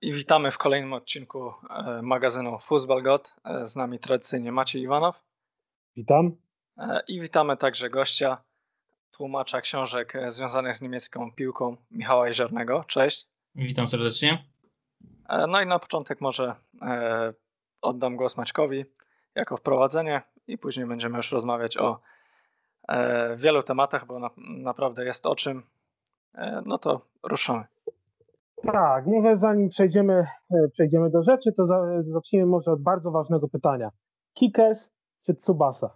i witamy w kolejnym odcinku e, magazynu Fußball God. E, z nami tradycyjnie Maciej Iwanow. Witam. E, I witamy także gościa, tłumacza książek związanych z niemiecką piłką Michała Jeziornego. Cześć. Witam serdecznie. No i na początek może oddam głos Maćkowi jako wprowadzenie i później będziemy już rozmawiać o wielu tematach, bo naprawdę jest o czym. No to ruszamy. Tak, może zanim przejdziemy, e, przejdziemy do rzeczy, to za, zacznijmy może od bardzo ważnego pytania. Kickers czy Tsubasa?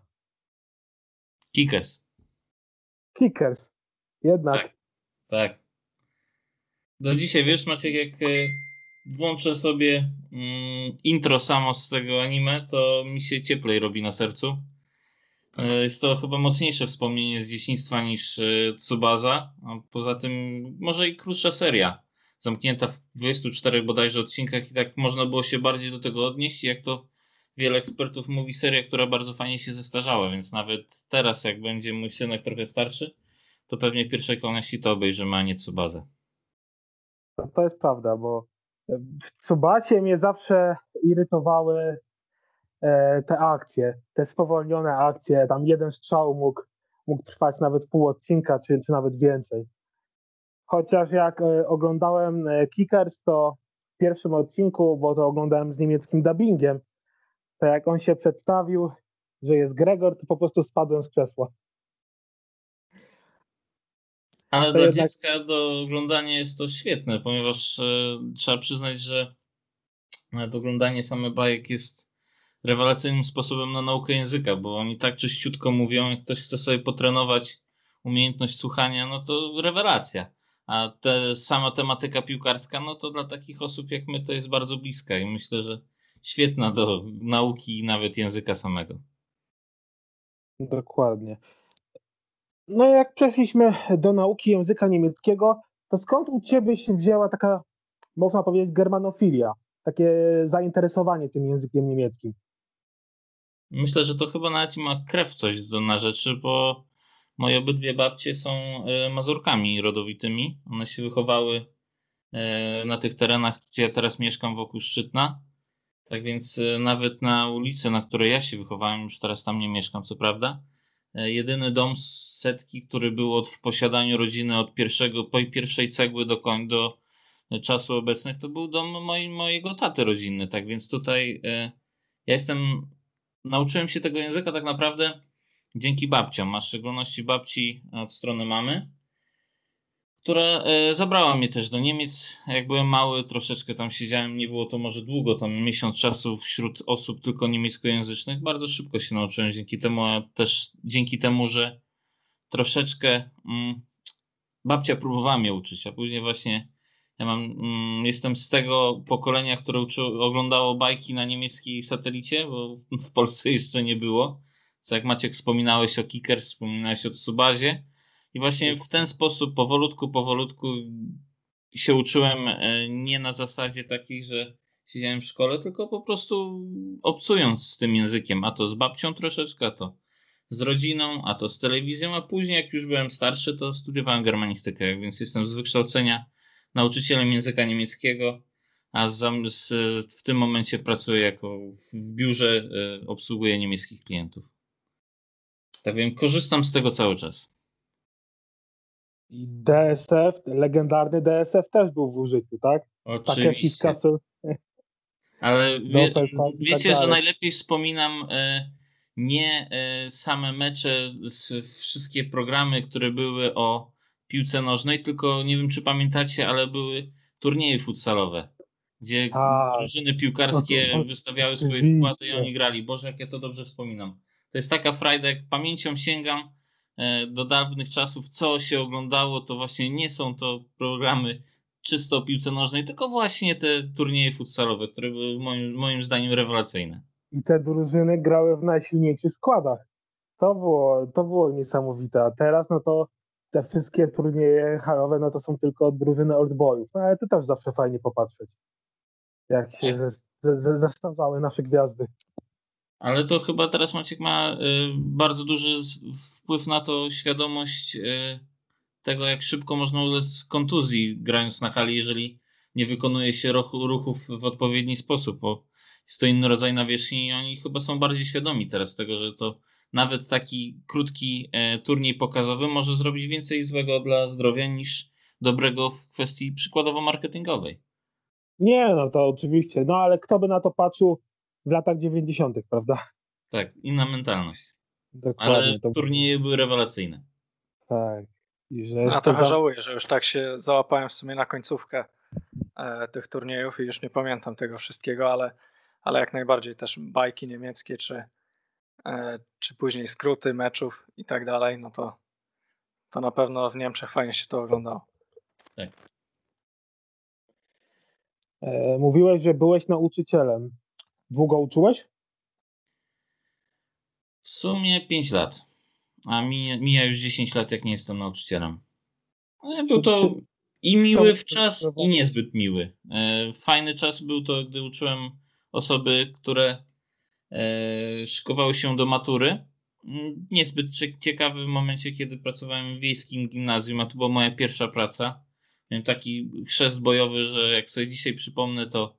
Kickers. Kickers. Jednak. Tak. tak. Do dzisiaj, wiesz Maciek, jak e, włączę sobie mm, intro samo z tego anime, to mi się cieplej robi na sercu. E, jest to chyba mocniejsze wspomnienie z dzieciństwa niż Tsubasa, a poza tym może i krótsza seria zamknięta w 24 bodajże odcinkach i tak można było się bardziej do tego odnieść, jak to wiele ekspertów mówi, seria, która bardzo fajnie się zestarzała, więc nawet teraz, jak będzie mój synek trochę starszy, to pewnie w pierwszej kolejności to obejrzymy, a nie Tsubazę. To jest prawda, bo w Tsubasie mnie zawsze irytowały e, te akcje, te spowolnione akcje, tam jeden strzał mógł, mógł trwać nawet pół odcinka, czy, czy nawet więcej. Chociaż jak e, oglądałem e, Kickers, to w pierwszym odcinku, bo to oglądałem z niemieckim dubbingiem, to jak on się przedstawił, że jest Gregor, to po prostu spadłem z krzesła. Ale to dla jednak... dziecka do oglądania jest to świetne, ponieważ e, trzeba przyznać, że nawet oglądanie same bajek jest rewelacyjnym sposobem na naukę języka, bo oni tak czyściutko mówią, jak ktoś chce sobie potrenować umiejętność słuchania, no to rewelacja. A te, sama tematyka piłkarska, no to dla takich osób jak my to jest bardzo bliska i myślę, że świetna do nauki nawet języka samego. Dokładnie. No jak przeszliśmy do nauki języka niemieckiego, to skąd u Ciebie się wzięła taka, można powiedzieć, germanofilia, takie zainteresowanie tym językiem niemieckim? Myślę, że to chyba nawet ma krew coś do, na rzeczy, bo Moje obydwie babcie są e, mazurkami rodowitymi. One się wychowały e, na tych terenach, gdzie ja teraz mieszkam wokół Szczytna. Tak więc e, nawet na ulicy, na której ja się wychowałem, już teraz tam nie mieszkam, co prawda. Jedyny dom z setki, który był w posiadaniu rodziny od pierwszego, po pierwszej cegły do koń do czasu obecnych, to był dom mojego taty rodzinny. Tak więc tutaj ja jestem, nauczyłem się tego języka tak naprawdę dzięki babciom, a w szczególności babci od strony mamy, która e, zabrała mnie też do Niemiec. Jak byłem mały, troszeczkę tam siedziałem, nie było to może długo, tam miesiąc czasu wśród osób tylko niemieckojęzycznych. Bardzo szybko się nauczyłem dzięki temu, a też dzięki temu, że troszeczkę mm, babcia próbowała mnie uczyć, a później właśnie ja mam, mm, jestem z tego pokolenia, które uczy, oglądało bajki na niemieckiej satelicie, bo w Polsce jeszcze nie było. Co jak Maciek wspominałeś o Kickers, wspominałeś o Tsubazie. I właśnie w ten sposób powolutku, powolutku się uczyłem e, nie na zasadzie takiej, że siedziałem w szkole, tylko po prostu obcując z tym językiem, a to z babcią troszeczkę, a to z rodziną, a to z telewizją, a później jak już byłem starszy, to studiowałem germanistykę, więc jestem z wykształcenia nauczycielem języka niemieckiego, a z, z, w tym momencie pracuję jako w biurze, y, obsługuję niemieckich klientów. Tak wiem, korzystam z tego cały czas. I DSF, legendarny DSF też był w użyciu, tak? Oczywiście. Ale wie, tak wiecie, tak że najlepiej wspominam e, nie e, same mecze, wszystkie programy, które były o piłce nożnej, tylko nie wiem, czy pamiętacie, ale były turnieje futsalowe, gdzie tak. drużyny piłkarskie no to, wystawiały swoje składy i oni grali. Boże, jak ja to dobrze wspominam. To jest taka frajda, jak pamięcią sięgam e, do dawnych czasów, co się oglądało, to właśnie nie są to programy czysto o piłce nożnej, tylko właśnie te turnieje futsalowe, które były moim, moim zdaniem rewelacyjne. I te drużyny grały w najsilniejszych składach. To było, to było niesamowite. A teraz, no to te wszystkie turnieje halowe, no to są tylko drużyny oldboyów. No ale to też zawsze fajnie popatrzeć, jak się tak. nasze gwiazdy. Ale to chyba teraz Maciek ma y, bardzo duży wpływ na to świadomość y, tego, jak szybko można ulec kontuzji grając na hali, jeżeli nie wykonuje się ruchów w odpowiedni sposób, bo jest to inny rodzaj nawierzchni i oni chyba są bardziej świadomi teraz tego, że to nawet taki krótki e, turniej pokazowy może zrobić więcej złego dla zdrowia niż dobrego w kwestii przykładowo marketingowej. Nie, no to oczywiście, no ale kto by na to patrzył w latach 90., prawda? Tak, inna mentalność. Dokładnie. Ale to... turnieje były rewelacyjne. Tak. I że ja trochę tam... żałuję, że już tak się załapałem w sumie na końcówkę e, tych turniejów i już nie pamiętam tego wszystkiego, ale, ale jak najbardziej też bajki niemieckie, czy, e, czy później skróty meczów i tak dalej, no to, to na pewno w Niemczech fajnie się to oglądało. Tak. E, mówiłeś, że byłeś nauczycielem. Długo uczyłeś? W sumie 5 lat. A mija, mija już 10 lat, jak nie jestem nauczycielem. Ale był to i miły w czas, i niezbyt miły. E, fajny czas był to, gdy uczyłem osoby, które e, szykowały się do matury. Niezbyt ciekawy w momencie, kiedy pracowałem w wiejskim gimnazjum, a to była moja pierwsza praca. Miałem taki chrzest bojowy, że jak sobie dzisiaj przypomnę, to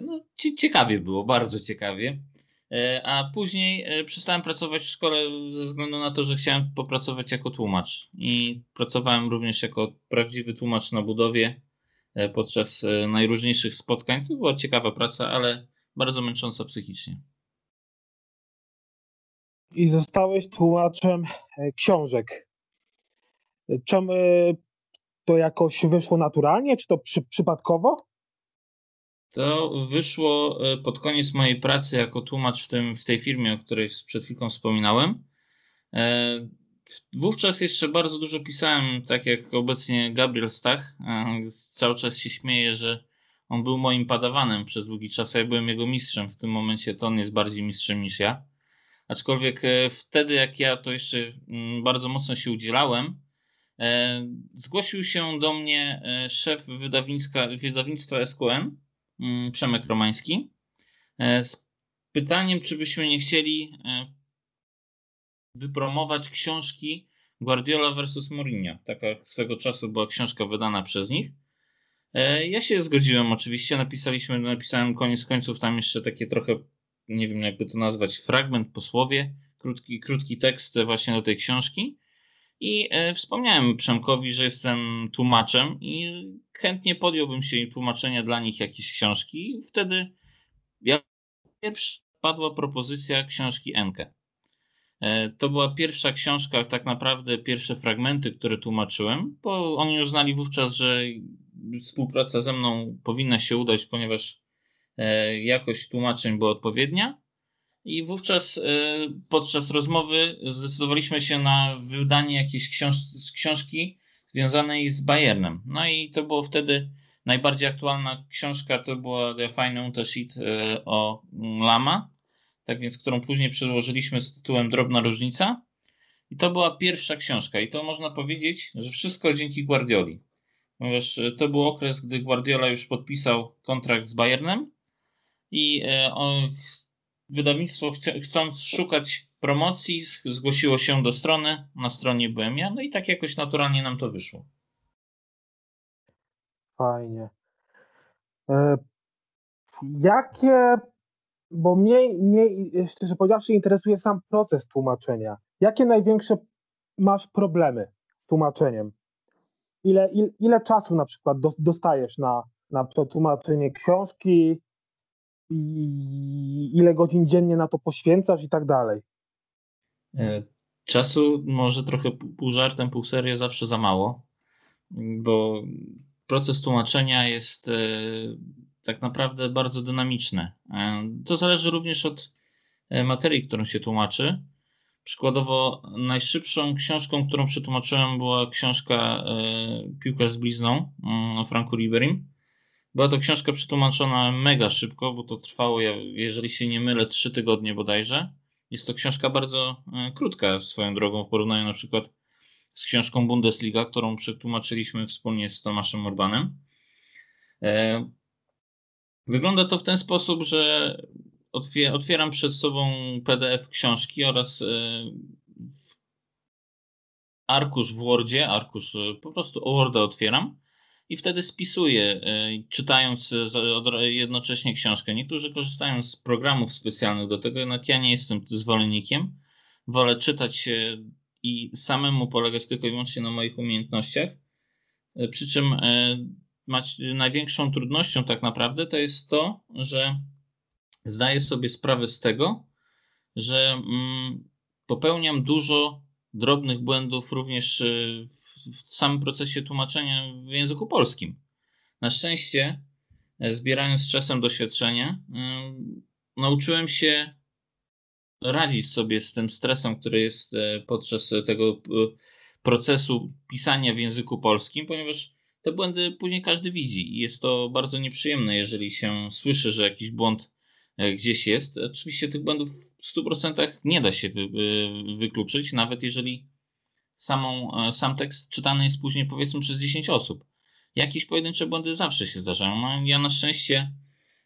no, ciekawie było, bardzo ciekawie. E, a później e, przestałem pracować w szkole ze względu na to, że chciałem popracować jako tłumacz. I pracowałem również jako prawdziwy tłumacz na budowie podczas najróżniejszych spotkań. To była ciekawa praca, ale bardzo męcząca psychicznie. I zostałeś tłumaczem książek. Czemu to jakoś wyszło naturalnie, czy to przy, przypadkowo? To wyszło e, pod koniec mojej pracy jako tłumacz w, tym, w tej firmie, o której przed chwilą wspominałem. E, wówczas jeszcze bardzo dużo pisałem, tak jak obecnie Gabriel Stach. E, cały czas się śmieję, że on był moim padawanem przez długi czas, ja byłem jego mistrzem. W tym momencie to on jest bardziej mistrzem niż ja. Aczkolwiek wtedy, jak ja to jeszcze mm, bardzo mocno się udzielałem, E, zgłosił się do mnie e, szef wydawnictwa SQN, Przemek Romański, e, z pytaniem, czy byśmy nie chcieli wypromować książki Guardiola versus Mourinho. Taka swego czasu była książka wydana przez nich. Ja się zgodziłem oczywiście, napisaliśmy, napisałem koniec końców tam jeszcze takie trochę, nie wiem jakby to nazwać, fragment, posłowie, krótki, krótki tekst właśnie do tej książki. I e, wspomniałem Przemkowi, że jestem tłumaczem i chętnie podjąłbym się tłumaczenia dla nich jakiejś książki. Wtedy pierwsza padła propozycja książki Enke. E, to była pierwsza książka, tak naprawdę pierwsze fragmenty, które tłumaczyłem, bo oni uznali wówczas, że współpraca ze mną powinna się udać, ponieważ e, jakość tłumaczeń była odpowiednia. I wówczas y, podczas rozmowy zdecydowaliśmy się na wydanie jakiejś książ książki związanej z Bayernem. No i to było wtedy najbardziej aktualna książka, to była The Fine Unterschied y, o Lama, tak więc którą później przełożyliśmy z tytułem Drobna Różnica. I to była pierwsza książka i to można powiedzieć, że wszystko dzięki Guardioli. Ponieważ y, to był okres, gdy Guardiola już podpisał kontrakt z Bayernem i on wydawnictwo chcąc szukać promocji zgłosiło się do strony, na stronie byłem ja, no i tak jakoś naturalnie nam to wyszło. Fajnie. E, jakie, bo mnie, mnie szczerze powiedziawszy interesuje sam proces tłumaczenia. Jakie największe masz problemy z tłumaczeniem? Ile, ile, ile czasu na przykład dostajesz na, na przetłumaczenie książki, i ile godzin dziennie na to poświęcasz i tak dalej. E, czasu może trochę pół żartem, pół serio zawsze za mało, bo proces tłumaczenia jest e, tak naprawdę bardzo dynamiczny. E, to zależy również od materii, którą się tłumaczy. Przykładowo najszybszą książką, którą przetłumaczyłem była książka Piłka z blizną mm, o Franku Riberim. Była to książka przetłumaczona mega szybko, bo to trwało, jeżeli się nie mylę, trzy tygodnie bodajże. Jest to książka bardzo e, krótka swoją drogą w porównaniu na przykład z książką Bundesliga, którą przetłumaczyliśmy wspólnie z Tomaszem Urbanem. E, wygląda to w ten sposób, że otwieram przed sobą PDF książki oraz e, arkusz w Wordzie, arkusz po prostu Worda otwieram i wtedy spisuję, czytając jednocześnie książkę. Niektórzy korzystają z programów specjalnych do tego, jednak ja nie jestem zwolennikiem. Wolę czytać i samemu polegać tylko i wyłącznie na moich umiejętnościach. Przy czym największą trudnością tak naprawdę to jest to, że zdaję sobie sprawę z tego, że mm, popełniam dużo drobnych błędów również y, w samym procesie tłumaczenia w języku polskim. Na szczęście, e, zbierając z czasem doświadczenie, nauczyłem się radzić sobie z tym stresem, który jest e, podczas tego e, procesu pisania w języku polskim, ponieważ te błędy później każdy widzi i jest to bardzo nieprzyjemne, jeżeli się słyszy, że jakiś błąd E, gdzieś jest. Oczywiście tych błędów w 100% nie da się wy, e, wykluczyć, nawet jeżeli samą, e, sam tekst czytany jest później powiedzmy przez 10 osób. Jakieś pojedyncze błędy zawsze się zdarzają. No, ja na szczęście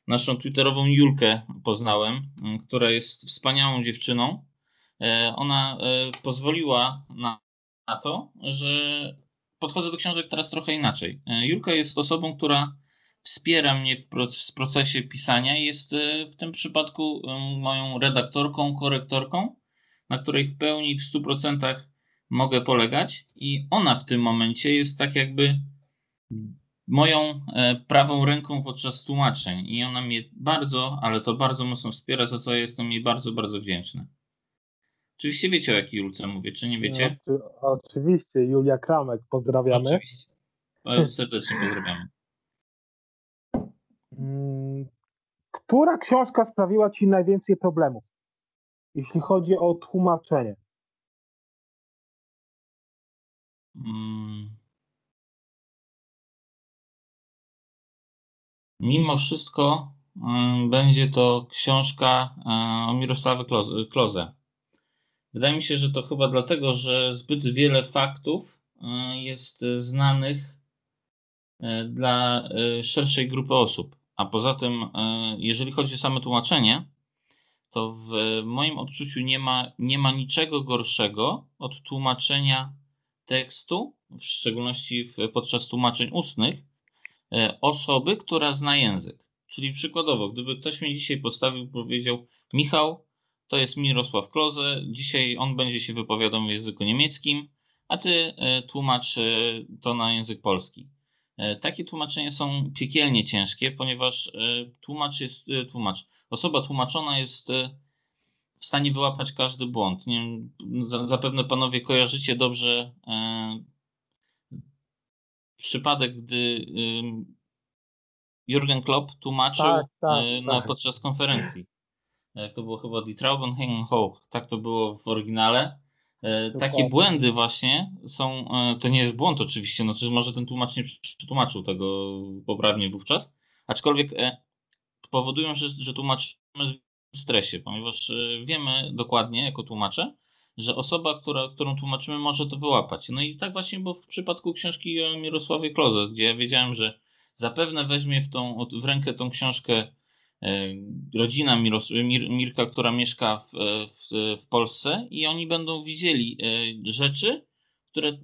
naszą twitterową Julkę poznałem, która jest wspaniałą dziewczyną. Ona pozwoliła na, na to, że podchodzę do książek teraz trochę inaczej. Julka jest osobą, która wspiera mnie w procesie pisania. Jest e, w tym przypadku e, moją redaktorką, korektorką, na której w pełni, w 100% mogę polegać. I ona w tym momencie jest tak jakby moją e, prawą ręką podczas tłumaczeń. I ona mnie bardzo, ale to bardzo mocno wspiera, za co jestem jej bardzo, bardzo wdzięczny. Oczywiście wiecie, o jakiej Julce mówię, czy nie wiecie? No, oczywiście, Julia Kramek, pozdrawiamy. Oczywiście. Serdecznie pozdrawiamy. Mm, która książka sprawiła Ci najwięcej problemów, jeśli chodzi o tłumaczenie? Mimo wszystko hmm, będzie to książka hmm, o Mirosławie Kloze. Wydaje mi się, że to chyba dlatego, że zbyt wiele faktów hmm, jest znanych dla szerszej grupy osób. A poza tym, e, jeżeli chodzi o same tłumaczenie, to w moim odczuciu nie ma, nie ma niczego gorszego od tłumaczenia tekstu, w szczególności w, podczas tłumaczeń ustnych, e, osoby, która zna język. Czyli przykładowo, gdyby ktoś mnie dzisiaj postawił powiedział: Michał, to jest Mirosław Kloze, dzisiaj on będzie się wypowiadał w języku niemieckim, a ty e, tłumacz to na język polski. E, takie tłumaczenia są piekielnie ciężkie, ponieważ e, tłumacz jest e, tłumacz. Osoba tłumaczona jest w stanie wyłapać każdy błąd. Nie wiem, zapewne panowie kojarzycie dobrze przypadek, gdy Jurgen Klopp tłumaczył tak, tak, na, tak. podczas konferencji. To było chyba Die Trauben hängen hoch. Tak to było w oryginale. E, takie błędy właśnie są, e, to nie jest błąd oczywiście, no, czy może ten tłumacz nie przetłumaczył tego poprawnie wówczas, aczkolwiek e, powodują, że, że tłumaczymy w stresie, ponieważ wiemy dokładnie jako tłumacze, że osoba, która, którą tłumaczymy może to wyłapać. No i tak właśnie było w przypadku książki o Mirosławie Kloze, gdzie ja wiedziałem, że zapewne weźmie w, tą, w rękę tą książkę E, rodzina Miros Mir Mirka, która mieszka w, w, w, Polsce i oni będą widzieli rzeczy, które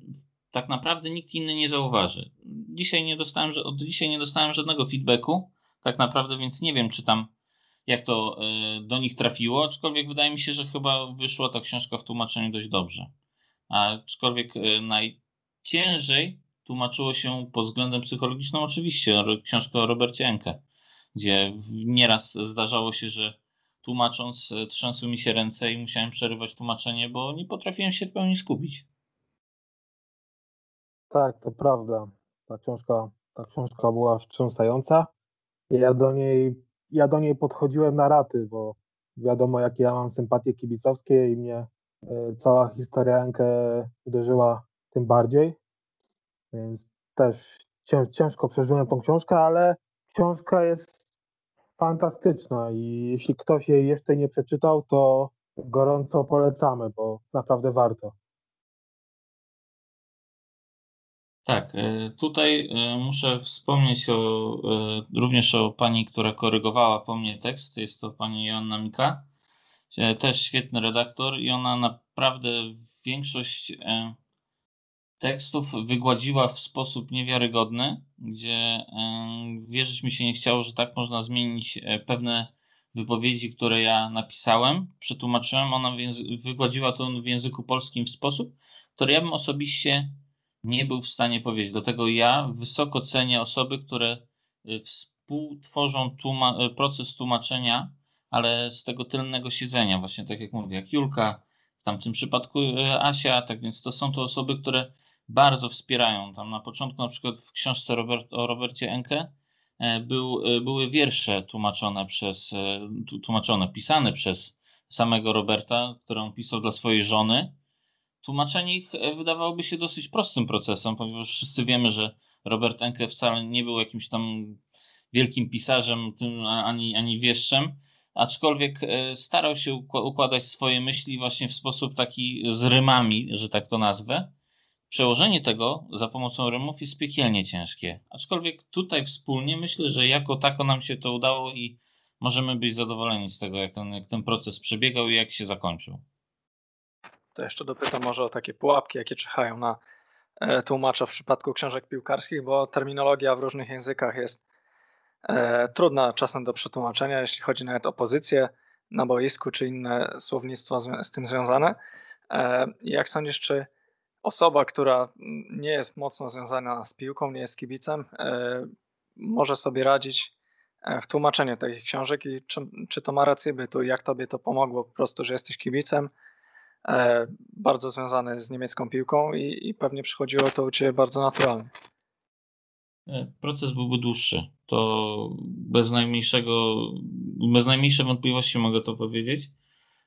tak naprawdę nikt inny nie zauważy. Dzisiaj nie dostałem, od dzisiaj nie dostałem żadnego feedbacku, tak naprawdę, więc nie wiem, czy tam jak to e, do nich trafiło, aczkolwiek wydaje mi się, że chyba wyszła ta książka w tłumaczeniu dość dobrze. Aczkolwiek najciężej tłumaczyło się pod względem psychologicznym oczywiście książka o Robercie Enke gdzie nieraz zdarzało się, że tłumacząc e, trzęsły mi się ręce i musiałem przerywać tłumaczenie, bo nie potrafiłem się w pełni skupić. Tak, to prawda. Ta książka, ta książka była wstrząsająca. Ja do niej, ja do niej podchodziłem na raty, bo wiadomo, jakie ja mam sympatie kibicowskie i mnie y, cała historia Enkę uderzyła tym bardziej. Więc też ciężko przeżyłem tą książkę, ale książka jest fantastyczna i jeśli ktoś jej jeszcze nie przeczytał, to gorąco polecamy, bo naprawdę warto. Tak, e, tutaj e, muszę wspomnieć o, e, również o pani, która korygowała po mnie tekst. Jest to pani Joanna Mika, też świetny redaktor i ona naprawdę większość tekstów wygładziła w sposób niewiarygodny, gdzie wierzyć mi się nie chciało, że tak można zmienić pewne wypowiedzi, które ja napisałem, przetłumaczyłem. Ona wygładziła to w języku polskim w sposób, który ja bym osobiście nie był w stanie powiedzieć. Dlatego ja wysoko cenię osoby, które współtworzą tłuma proces tłumaczenia, ale z tego tylnego siedzenia, właśnie tak jak mówię, jak Julka, w tamtym przypadku e, Asia, tak więc to są to osoby, które bardzo wspierają. Tam na początku, na przykład w książce Robert, o Robercie Enke, e, był, były wiersze tłumaczone przez, tłumaczone, pisane przez samego Roberta, które pisał dla swojej żony. Tłumaczenie ich wydawałoby się dosyć prostym procesem, ponieważ wszyscy wiemy, że Robert Enke wcale nie był jakimś tam wielkim pisarzem tym, ani, ani wieszczem, aczkolwiek e, starał się układać swoje myśli właśnie w sposób taki z rymami, że tak to nazwę. Przełożenie tego za pomocą rymów jest piekielnie ciężkie. Aczkolwiek tutaj wspólnie myślę, że jako tako nam się to udało i możemy być zadowoleni z tego, jak ten, jak ten proces przebiegał i jak się zakończył. To jeszcze dopytam może o takie pułapki, jakie czyhają na e, tłumacza w przypadku książek piłkarskich, bo terminologia w różnych językach jest E, trudna czasem do przetłumaczenia, jeśli chodzi nawet o pozycję na boisku czy inne słownictwo z tym związane. E, jak sądzisz, czy osoba, która nie jest mocno związana z piłką, nie jest kibicem, może sobie radzić w tłumaczeniu takich książek i czy, czy to ma rację bytu? Jak tobie to pomogło po prostu, że jesteś kibicem, bardzo związany z niemiecką piłką i, i pewnie przychodziło to u ciebie bardzo naturalnie? E, proces byłby dłuższy. To bez najmniejszego, bez najmniejszej wątpliwości mogę to powiedzieć.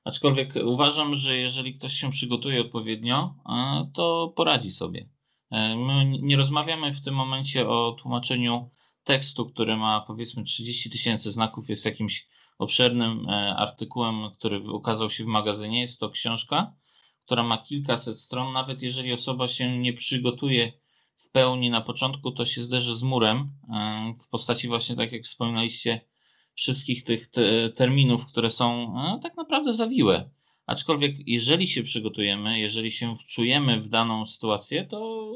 Aczkolwiek uważam, że jeżeli ktoś się przygotuje odpowiednio, e, to poradzi sobie. E, my nie rozmawiamy w tym momencie o tłumaczeniu tekstu, który ma powiedzmy 30 tysięcy znaków, jest jakimś obszernym artykułem, który ukazał się w magazynie. Jest to książka, która ma kilkaset stron. Nawet jeżeli osoba się nie przygotuje w pełni na początku, to się zderzy z murem e, w postaci właśnie, tak jak wspominaliście, wszystkich tych te terminów, które są no, tak naprawdę zawiłe. Aczkolwiek, jeżeli się przygotujemy, jeżeli się wczujemy w daną sytuację, to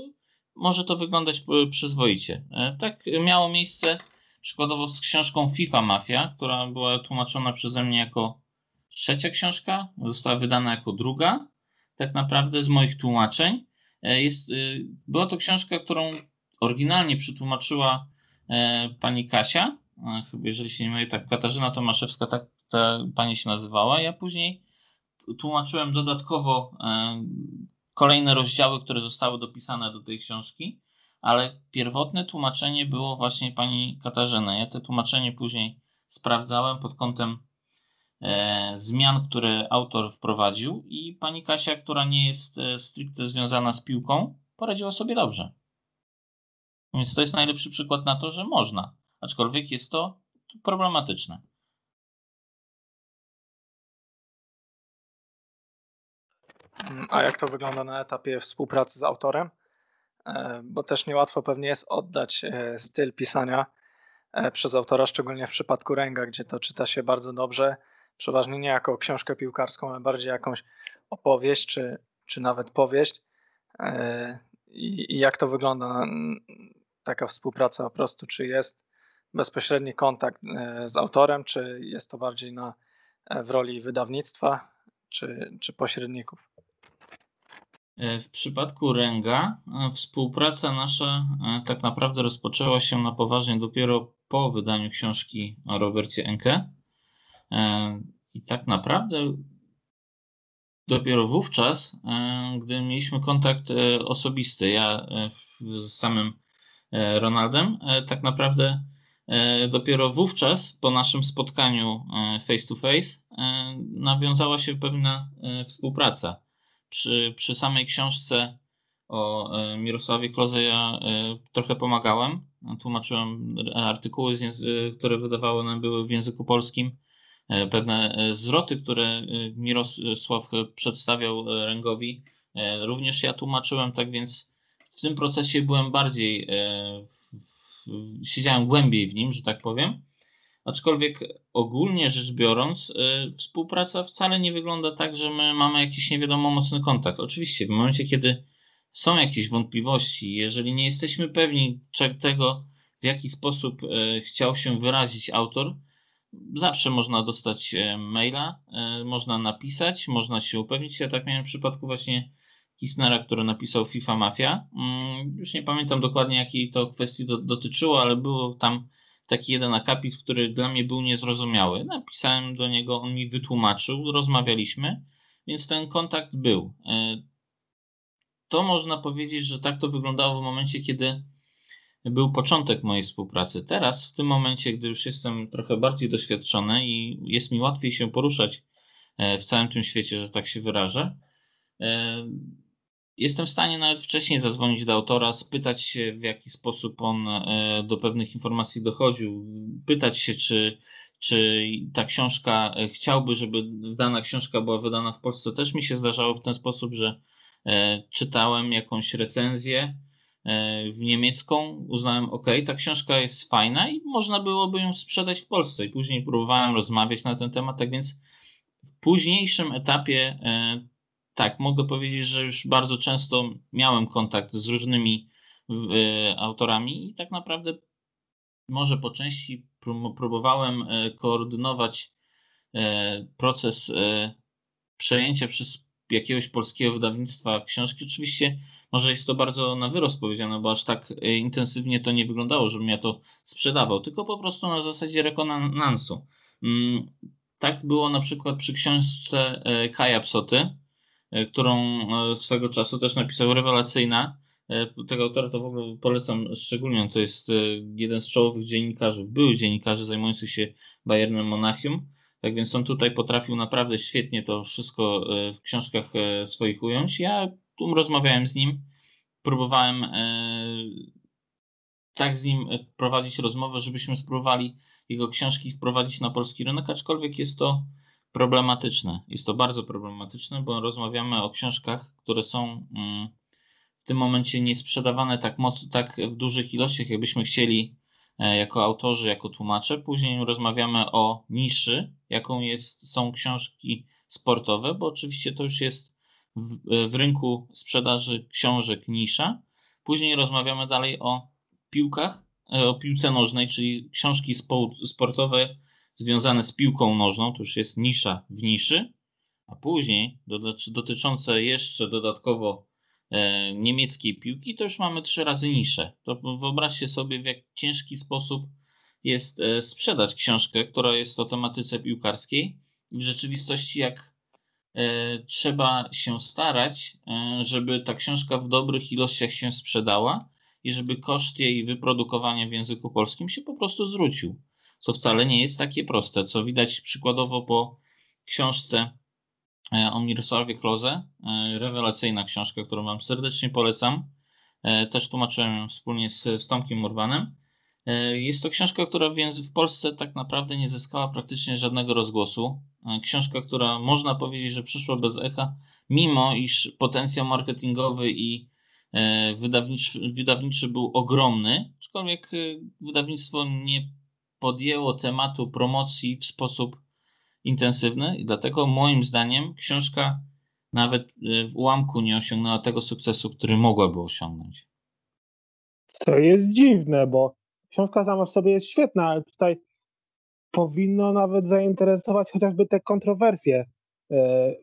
może to wyglądać przyzwoicie. E, tak miało miejsce przykładowo z książką FIFA Mafia, która była tłumaczona przeze mnie jako trzecia książka, została wydana jako druga, tak naprawdę z moich tłumaczeń. E, jest, y, była to książka, którą oryginalnie przetłumaczyła e, pani Kasia, chyba jeżeli się nie mylę, tak Katarzyna Tomaszewska, tak ta pani się nazywała. Ja później tłumaczyłem dodatkowo e, kolejne rozdziały, które zostały dopisane do tej książki, ale pierwotne tłumaczenie było właśnie pani Katarzyny. Ja te tłumaczenie później sprawdzałem pod kątem E, zmian, które autor wprowadził i pani Kasia, która nie jest e, stricte związana z piłką, poradziła sobie dobrze. Więc to jest najlepszy przykład na to, że można, aczkolwiek jest to problematyczne. A jak to wygląda na etapie współpracy z autorem? E, bo też niełatwo pewnie jest oddać styl pisania przez autora, szczególnie w przypadku Ręga, gdzie to czyta się bardzo dobrze przeważnie nie jako książkę piłkarską, ale bardziej jakąś opowieść, czy, czy nawet powieść. E, I, I jak to wygląda taka współpraca po prostu, czy jest bezpośredni kontakt e, z autorem, czy jest to bardziej na, e, w roli wydawnictwa, czy, czy pośredników? W przypadku Ręga współpraca nasza tak naprawdę rozpoczęła się na poważnie dopiero po wydaniu książki o Robercie Enke. E, I tak naprawdę dopiero wówczas, e, gdy mieliśmy kontakt e, osobisty, ja z samym Ronaldem, tak naprawdę dopiero wówczas, po naszym spotkaniu face to face, nawiązała się pewna współpraca. Przy, przy samej książce o Mirosławie Kloze ja trochę pomagałem. Tłumaczyłem artykuły, które wydawały nam były w języku polskim E, pewne e, zwroty, które e, Mirosław przedstawiał Ręgowi, również ja tłumaczyłem, tak więc w tym procesie byłem bardziej, siedziałem głębiej w nim, że tak powiem. Aczkolwiek ogólnie rzecz biorąc, współpraca wcale nie wygląda tak, że my mamy jakiś nie wiadomo mocny kontakt. Oczywiście w momencie, kiedy są jakieś wątpliwości, jeżeli nie jesteśmy pewni tego, w jaki sposób e, chciał się wyrazić autor, zawsze można dostać e, maila, e, można napisać, można się upewnić. Ja tak miałem w przypadku właśnie Kisnera, który napisał FIFA Mafia. Mm, już nie pamiętam dokładnie, jakiej to kwestii do, dotyczyło, ale było tam taki jeden akapit, który dla mnie był niezrozumiały. Napisałem do niego, on mi wytłumaczył, rozmawialiśmy, więc ten kontakt był. To można powiedzieć, że tak to wyglądało w momencie, kiedy był początek mojej współpracy. Teraz, w tym momencie, gdy już jestem trochę bardziej doświadczony i jest mi łatwiej się poruszać e, w całym tym świecie, że tak się wyrażę, e, jestem w stanie nawet wcześniej zadzwonić do autora, spytać się, w jaki sposób on e, do pewnych informacji dochodził, pytać się, czy, czy ta książka chciałby, żeby dana książka była wydana w Polsce. Też mi się zdarzało w ten sposób, że czytałem jakąś recenzję E, w niemiecką, uznałem, ok, ta książka jest fajna i można byłoby ją sprzedać w Polsce. I później próbowałem rozmawiać na ten temat, tak więc w późniejszym etapie, e, tak, mogę powiedzieć, że już bardzo często miałem kontakt z różnymi e, autorami i tak naprawdę może po części próbowałem koordynować proces przejęcia przez jakiegoś polskiego wydawnictwa książki. Oczywiście może jest to bardzo na wyrost powiedziane, bo aż tak e, intensywnie to nie wyglądało, żebym ja to sprzedawał, tylko po prostu na zasadzie rekonansu. Mm, tak było na przykład przy książce e, Kaja Psoty, e, którą swego czasu też napisał rewelacyjna. Tego autora to w ogóle polecam szczególnie. To jest jeden z czołowych dziennikarzy, byłych dziennikarzy zajmujących się Bayernem Monachium. Tak więc on tutaj potrafił naprawdę świetnie to wszystko e, w książkach e, swoich ująć. Ja tu rozmawiałem z nim, próbowałem e, tak z nim prowadzić rozmowę, żebyśmy spróbowali jego książki wprowadzić na polski rynek, aczkolwiek jest to problematyczne. Jest to bardzo problematyczne, bo rozmawiamy o książkach, które są mm, w tym momencie nie sprzedawane tak mocno, tak w dużych ilościach, jakbyśmy chcieli E, jako autorzy, jako tłumacze. Później rozmawiamy o niszy, jaką jest, są książki sportowe, bo oczywiście to już jest w, w rynku sprzedaży książek nisza. Później rozmawiamy dalej o piłkach, e, o piłce nożnej, czyli książki sportowe związane z piłką nożną, to już jest nisza w niszy, a później dotyczące jeszcze dodatkowo E, niemieckiej piłki, to już mamy trzy razy niższe. To wyobraźcie sobie, w jak ciężki sposób jest e, sprzedać książkę, która jest o tematyce piłkarskiej. W rzeczywistości, jak e, trzeba się starać, żeby ta książka w dobrych ilościach się sprzedała i żeby koszt jej wyprodukowania w języku polskim się po prostu zwrócił. Co wcale nie jest takie proste, co widać przykładowo po książce E, o Mirosławie Kloze. E, rewelacyjna książka, którą Wam serdecznie polecam. E, też tłumaczyłem wspólnie z, z Tomkiem Urbanem. Jest to książka, która w Polsce tak naprawdę nie zyskała praktycznie żadnego rozgłosu. Książka, która można powiedzieć, że przyszła bez echa, mimo iż potencjał marketingowy i wydawniczy, wydawniczy był ogromny, aczkolwiek wydawnictwo nie podjęło tematu promocji w sposób intensywny i dlatego moim zdaniem książka nawet y, w ułamku nie osiągnęła tego sukcesu, który mogłaby osiągnąć. Co jest dziwne, bo książka sama w sobie jest świetna, ale tutaj powinno nawet zainteresować chociażby te kontrowersje e,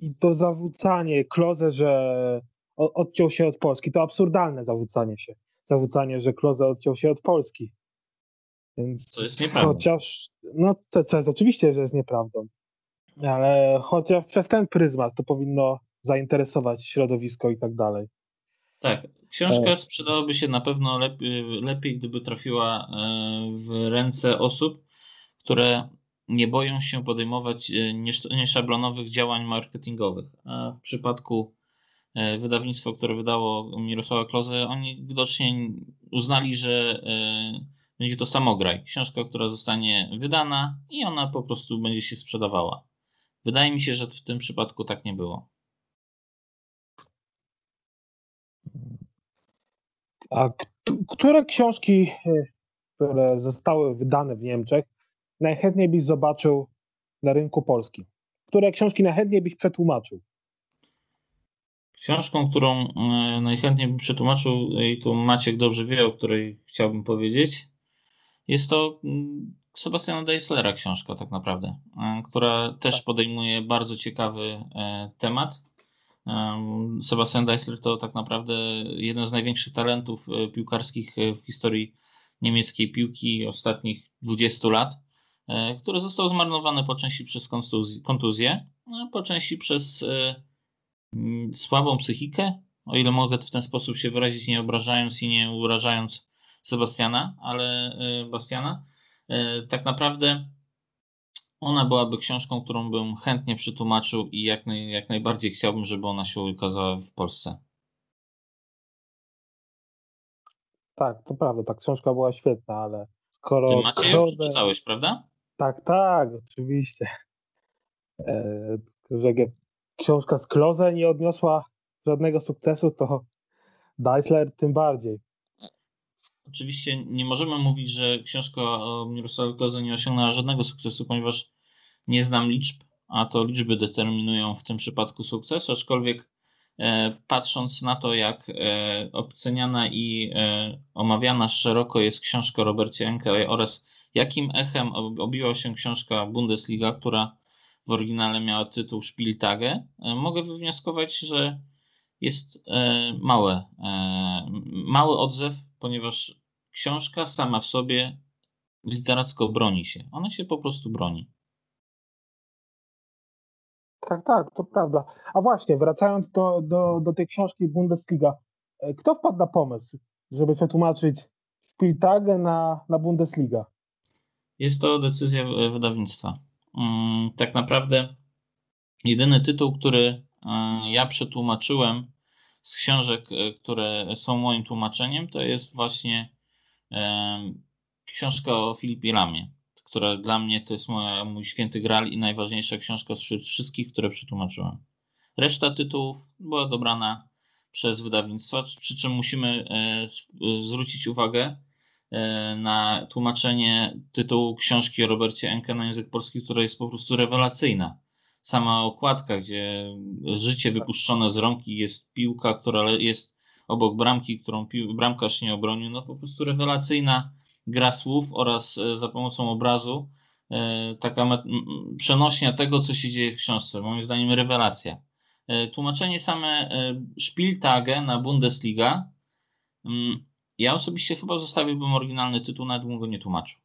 i to zawrócanie, Kloze, że odciął się od Polski. To absurdalne zawrócanie się. Zawrócanie, że Kloze odciął się od Polski. Więc to jest nieprawdą. Chociaż, no to, to jest oczywiście, że jest nieprawdą, ale chociaż przez ten pryzmat to powinno zainteresować środowisko i tak dalej. Tak, książka e... sprzedałaby się na pewno lepiej, lepiej, gdyby trafiła e, w ręce osób, które nie boją się podejmować e, nieszablonowych działań marketingowych. A w przypadku wydawnictwa, które wydało Mirosława Kloze, oni widocznie uznali, że będzie to samograj. Książka, która zostanie wydana i ona po prostu będzie się sprzedawała. Wydaje mi się, że w tym przypadku tak nie było. A które książki, e, które zostały wydane w Niemczech, najchętniej byś zobaczył na rynku polskim? Które książki najchętniej byś przetłumaczył? Książką, którą e, najchętniej bym przetłumaczył, i tu Maciek dobrze wie, o której chciałbym powiedzieć, jest to mm, Sebastiana Deislera książka tak naprawdę, e, która też tak. podejmuje bardzo ciekawy e, temat. Sebastian Deisler to tak naprawdę jeden z największych talentów piłkarskich w historii niemieckiej piłki ostatnich 20 lat, który został zmarnowany po części przez kontuzję, a po części przez Mm, słabą psychikę, o ile mogę w ten sposób się wyrazić, nie obrażając i nie urażając Sebastiana, ale y, Bastiana. Y, tak naprawdę ona byłaby książką, którą bym chętnie przetłumaczył i jak, naj, jak najbardziej chciałbym, żeby ona się ukazała w Polsce. Tak, to prawda, ta książka była świetna, ale skoro... Ty Maciej ją przeczytałeś, prawda? Tak, tak, oczywiście. E, że książka z Kloze nie odniosła żadnego sukcesu, to Deisler tym bardziej. Oczywiście nie możemy mówić, że książka o Mirosławie Kloze nie osiągnęła żadnego sukcesu, ponieważ nie znam liczb, a to liczby determinują w tym przypadku sukces, aczkolwiek e, patrząc na to, jak e, oceniana i e, omawiana szeroko jest książka Enke oraz jakim echem obiła się książka Bundesliga, która w oryginale miała tytuł Spieltage, mogę wywnioskować, że jest e, małe, e, mały odzew, ponieważ książka sama w sobie literacko broni się. Ona się po prostu broni. Tak, tak, to prawda. A właśnie, wracając do, do, do tej książki Bundesliga, kto wpadł na pomysł, żeby przetłumaczyć Spieltage na, na Bundesliga? Jest to decyzja wydawnictwa. Mm, tak naprawdę jedyny tytuł, który e, ja przetłumaczyłem z książek, e, które są moim tłumaczeniem, to jest właśnie e, książka o Filipie Lamie, która dla mnie to jest moja, mój święty gral i najważniejsza książka wśród wszystkich, które przetłumaczyłem. Reszta tytułów była dobrana przez wydawnictwa, przy czym musimy zwrócić uwagę, E, na tłumaczenie tytułu książki o Robercie Enke na język polski, która jest po prostu rewelacyjna. Sama okładka, gdzie życie wypuszczone z rąk i jest piłka, która jest obok bramki, którą bramkarz nie obronił, no po prostu rewelacyjna gra słów oraz e, za pomocą obrazu e, taka przenośnia tego, co się dzieje w książce. Moim zdaniem rewelacja. Tłumaczenie same Spieltage na Bundesliga mm, ja osobiście chyba zostawiłbym oryginalny tytuł, nawet bym go nie tłumaczył.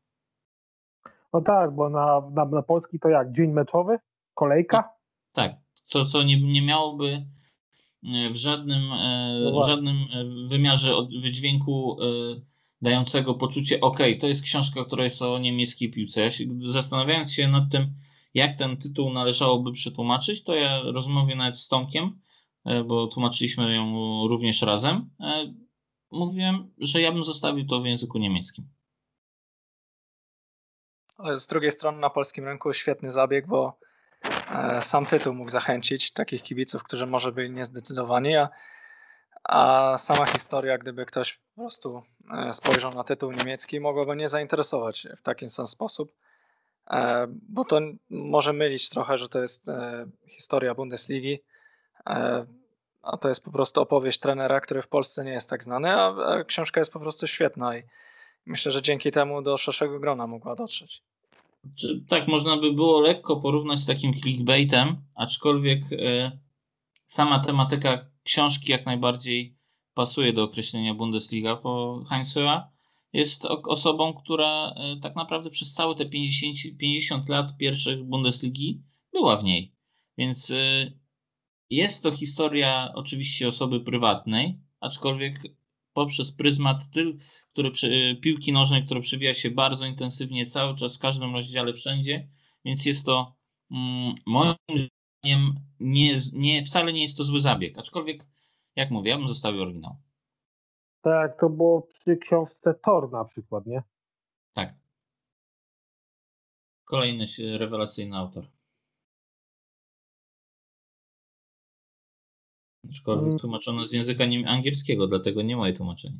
No tak, bo na, na, na polski to jak? Dzień meczowy? Kolejka? Tak, co, co nie, nie miałoby e, w żadnym, e, no w żadnym e, wymiarze wydźwięku dającego poczucie, ok, to jest książka, która jest o niemieckiej piłce. Ja się, zastanawiając się nad tym, jak ten tytuł należałoby przetłumaczyć, to ja rozmawiam nawet z Tomkiem, bo tłumaczyliśmy ją również razem mówiłem, że ja bym zostawił to w języku niemieckim. Ale z drugiej strony na polskim rynku świetny zabieg, bo sam tytuł mógł zachęcić takich kibiców, którzy może byli niezdecydowani, a, a sama historia, gdyby ktoś po prostu e, spojrzał na tytuł niemiecki, mogłoby nie zainteresować w taki sam sposób, e, bo to może mylić trochę, że to jest historia Bundesligi, a to jest po prostu opowieść trenera, który w Polsce nie jest tak znany, a książka jest po prostu świetna i myślę, że dzięki temu do szerszego grona mogła dotrzeć. Tak, można by było lekko porównać z takim clickbaitem, aczkolwiek y, sama tematyka książki jak najbardziej pasuje do określenia Bundesliga, bo Heinz Höher jest osobą, która y, tak naprawdę przez całe te 50, 50 lat pierwszych Bundesligi była w niej. Więc y, jest to historia oczywiście osoby prywatnej, aczkolwiek poprzez pryzmat tyl, który, piłki nożnej, który przewija się bardzo intensywnie cały czas w każdym rozdziale wszędzie, więc jest to mm, moim zdaniem nie, nie, wcale nie jest to zły zabieg, aczkolwiek jak mówię, ja bym zostawił oryginał. Tak, to było przy książce Thor na przykład, nie? Tak. Kolejny rewelacyjny autor. Aczkolwiek mm. tłumaczono z języka angielskiego, dlatego nie moje tłumaczenie.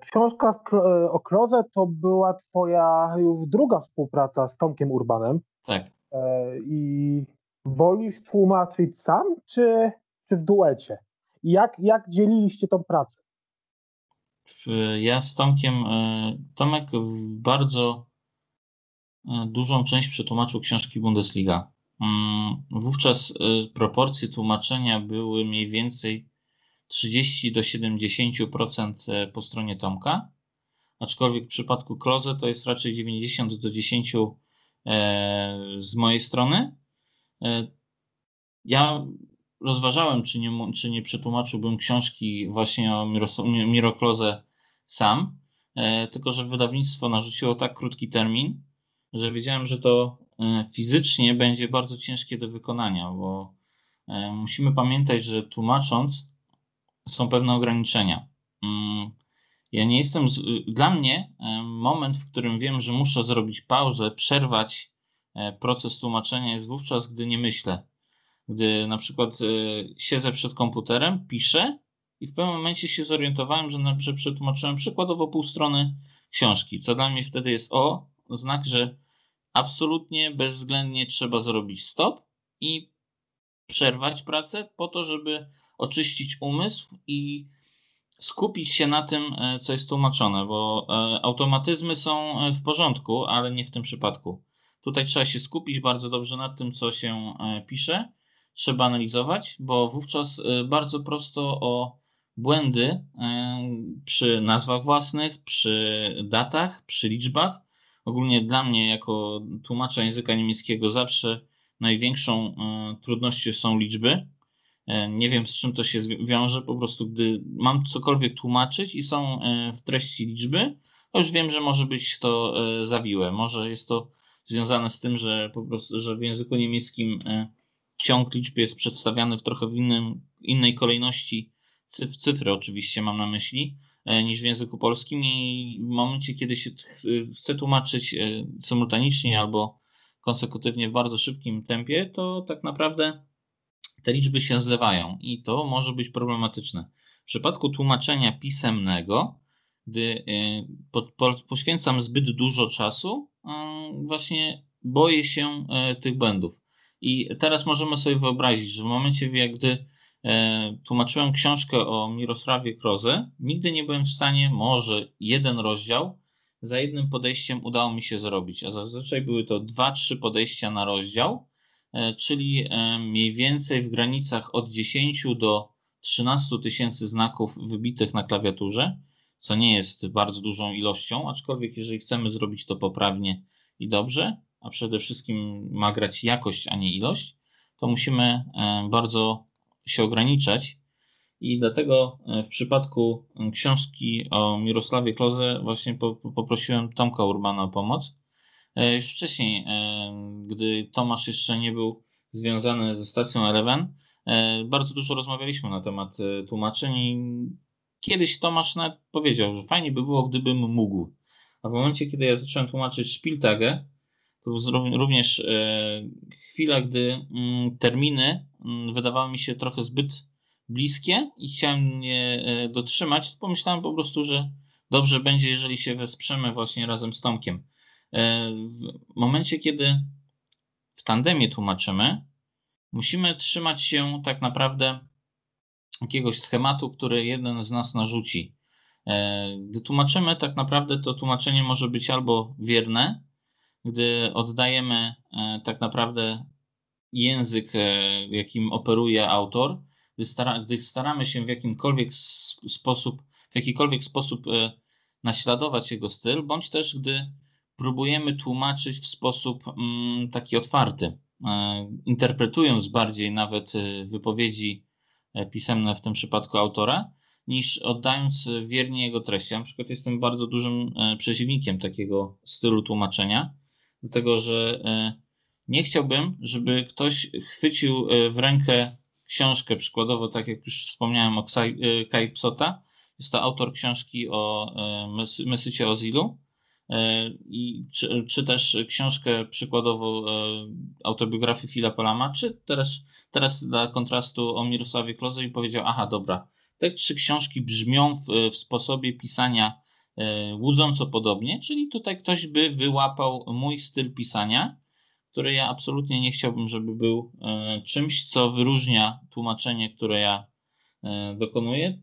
Książka e, o Kloze to była twoja już druga współpraca z Tomkiem Urbanem. Tak. E, I wolisz tłumaczyć sam, czy, czy w duecie? I jak, jak dzieliliście tą pracę? Ja z Tomkiem, e, Tomek bardzo e, dużą część przetłumaczył książki Bundesliga. Mm, wówczas e, proporcje tłumaczenia były mniej więcej 30 do 70% po stronie Tomka, aczkolwiek w przypadku Kloze to jest raczej 90 do 10 z mojej strony. Ja rozważałem, czy nie, czy nie przetłumaczyłbym książki właśnie o Mirokloze sam, e, tylko że wydawnictwo narzuciło tak krótki termin, że wiedziałem, że to e, fizycznie będzie bardzo ciężkie do wykonania, bo e, musimy pamiętać, że tłumacząc są pewne ograniczenia. Mm, ja nie jestem. Z... Dla mnie moment, w którym wiem, że muszę zrobić pauzę, przerwać proces tłumaczenia, jest wówczas, gdy nie myślę gdy na przykład siedzę przed komputerem, piszę i w pewnym momencie się zorientowałem, że, na, że przetłumaczyłem przykładowo pół strony książki, co dla mnie wtedy jest o, znak, że absolutnie bezwzględnie trzeba zrobić stop i przerwać pracę po to, żeby oczyścić umysł i skupić się na tym, e, co jest tłumaczone, bo e, automatyzmy są e, w porządku, ale nie w tym przypadku. Tutaj trzeba się skupić bardzo dobrze nad tym, co się pisze trzeba analizować, bo wówczas bardzo prosto o błędy przy nazwach własnych, przy datach, przy liczbach. Ogólnie dla mnie, jako tłumacza języka niemieckiego, zawsze największą y, trudnością są liczby. Nie wiem, z czym to się wiąże. Po prostu, gdy mam cokolwiek tłumaczyć i są w treści liczby, to już wiem, że może być to zawiłe. Może jest to związane z tym, że po prostu, że w języku niemieckim ciąg liczb jest przedstawiany w trochę innym, innej kolejności, cyf, cyfry oczywiście mam na myśli, e, niż w języku polskim i w momencie, kiedy się chce tłumaczyć e, symultanicznie albo konsekutywnie w bardzo szybkim tempie, to tak naprawdę te liczby się zlewają i to może być problematyczne. W przypadku tłumaczenia pisemnego, gdy e, poświęcam zbyt dużo czasu, właśnie boję się tych błędów. I teraz możemy sobie wyobrazić, że w momencie, gdy e, tłumaczyłem książkę o Mirosławie Kroze, nigdy nie byłem w stanie, może jeden rozdział, za jednym podejściem udało mi się zrobić, a zazwyczaj były to dwa, trzy podejścia na rozdział, e, czyli e, mniej więcej w granicach od 10 do 13 tysięcy znaków wybitych na klawiaturze, co nie jest bardzo dużą ilością, aczkolwiek jeżeli chcemy zrobić to poprawnie i dobrze, a przede wszystkim ma grać jakość, a nie ilość, to musimy e, bardzo się ograniczać. I dlatego e, w przypadku książki o Mirosławie Kloze właśnie poprosiłem Tomka Urbana o pomoc. E, już wcześniej, gdy Tomasz jeszcze nie był związany ze stacją Eleven, bardzo dużo rozmawialiśmy na temat tłumaczeń i kiedyś Tomasz nawet powiedział, że fajnie by było, gdybym mógł. A w momencie, kiedy ja zacząłem tłumaczyć Spieltagę, to również e, chwila, gdy mm, terminy wydawały mi się trochę zbyt bliskie i chciałem je e, dotrzymać, pomyślałem po prostu, że dobrze będzie, jeżeli się wesprzemy właśnie razem z Tomkiem. E, w momencie, kiedy w tandemie tłumaczymy, musimy trzymać się tak naprawdę jakiegoś schematu, który jeden z nas narzuci. Gdy tłumaczymy, tak naprawdę to tłumaczenie może być albo wierne, gdy oddajemy e, tak naprawdę język, e, jakim operuje autor, gdy, stara, gdy staramy się w jakimkolwiek sposób, w jakikolwiek sposób e, naśladować jego styl, bądź też gdy próbujemy tłumaczyć w sposób mm, taki otwarty, interpretując bardziej nawet wypowiedzi pisemne w tym przypadku autora, niż oddając wiernie jego treści. Ja na przykład jestem bardzo dużym przeciwnikiem takiego stylu tłumaczenia, dlatego że e, nie chciałbym, żeby ktoś chwycił e, w rękę książkę, przykładowo, tak jak już wspomniałem o e, Kai Psota. Jest to autor książki o Mesycie Ozilu. I czy, czy też książkę przykładowo autobiografii Fila Polama, czy teraz, teraz dla kontrastu o Mirosławie Kloze i powiedział, aha, dobra, te trzy książki brzmią w, w sposobie pisania E, łudząco podobnie, czyli tutaj ktoś by wyłapał mój styl pisania, który ja absolutnie nie chciałbym, żeby był czymś, co wyróżnia tłumaczenie, które ja dokonuję.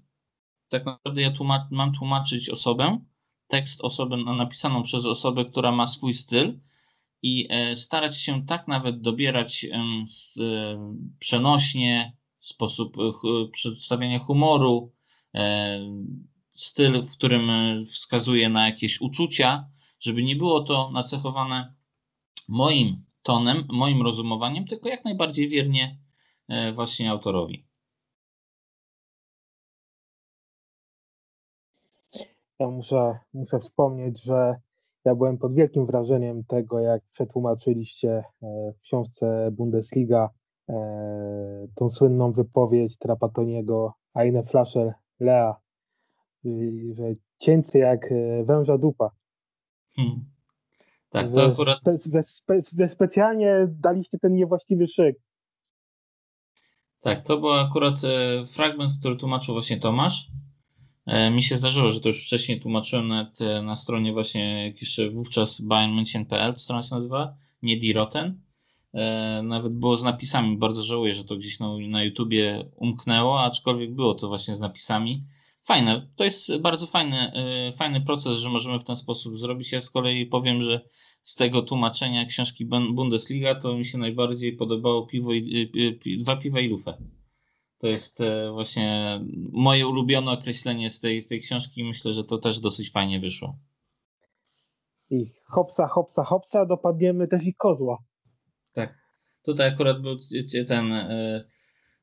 Tak naprawdę ja tłumacz, mam tłumaczyć osobę, tekst osobę napisaną przez osobę, która ma swój styl i starać się tak nawet dobierać przenośnie, sposób przedstawiania humoru, styl, w którym e, wskazuje na jakieś uczucia, żeby nie było to nacechowane moim tonem, moim rozumowaniem, tylko jak najbardziej wiernie e, właśnie autorowi. Ja muszę, muszę wspomnieć, że ja byłem pod wielkim wrażeniem tego, jak przetłumaczyliście e, w książce Bundesliga tą słynną wypowiedź Trapatoniego Eine Flasche Lea, że cięcy jak e, węża dupa. Hmm. Tak, to akurat... Spe, spe, spe, specjalnie daliście ten niewłaściwy szyk. Tak, to był akurat e, fragment, który tłumaczył właśnie Tomasz. E, mi się zdarzyło, że to już wcześniej tłumaczyłem nawet na stronie właśnie, jak jeszcze wówczas bayernmünchen.pl, strona się nazywa, nie Diroten. Nawet było z napisami, bardzo żałuję, że to gdzieś na, na YouTubie umknęło, aczkolwiek było to właśnie z napisami fajne. To jest bardzo fajny, y, fajny proces, że możemy w ten sposób zrobić. Ja z kolei powiem, że z tego tłumaczenia książki Bundesliga to mi się najbardziej podobało piwo i, y, dwa piwa i lufę. To jest e, właśnie moje ulubione określenie z tej, z tej książki. Myślę, że to też dosyć fajnie wyszło. I hopsa, hopsa, hopsa, dopadniemy też i kozła. Tak. Tutaj akurat był ten. E,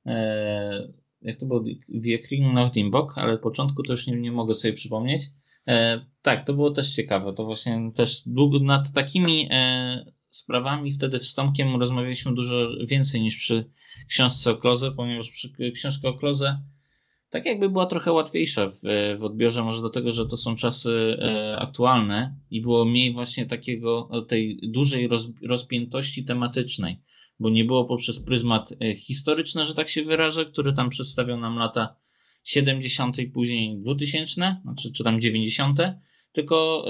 e, jak to było, Wiekring Nordimbok, ale początku to już nie, nie mogę sobie przypomnieć. E, tak, to było też ciekawe. To właśnie też długo nad takimi e, sprawami wtedy z Tomkiem rozmawialiśmy dużo więcej niż przy książce o Kloze, ponieważ przy książce o Kloze tak jakby była trochę łatwiejsza w, w odbiorze, może do tego, że to są czasy e, aktualne i było mniej właśnie takiego, tej dużej roz, rozpiętości tematycznej bo nie było poprzez pryzmat e, historyczny, że tak się wyrażę, który tam przedstawiał nam lata 70. i później 2000, znaczy, czy tam 90., tylko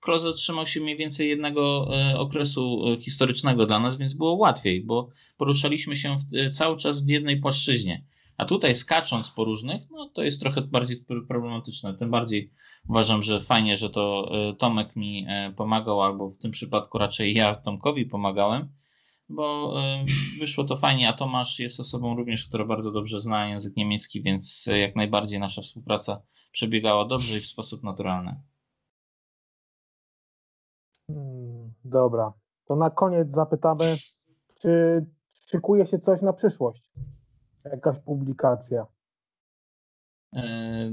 Kloze trzymał się mniej więcej jednego e, okresu e, historycznego dla nas, więc było łatwiej, bo poruszaliśmy się w, cały czas w jednej płaszczyźnie. A tutaj skacząc po różnych, no to jest trochę bardziej problematyczne. Tym bardziej uważam, że fajnie, że to Tomek mi pomagał, albo w tym przypadku raczej ja Tomkowi pomagałem, bo wyszło to fajnie, a Tomasz jest osobą również, która bardzo dobrze zna język niemiecki, więc jak najbardziej nasza współpraca przebiegała dobrze i w sposób naturalny. Hmm, dobra, to na koniec zapytamy, czy szykuje się coś na przyszłość? Jakaś publikacja? E,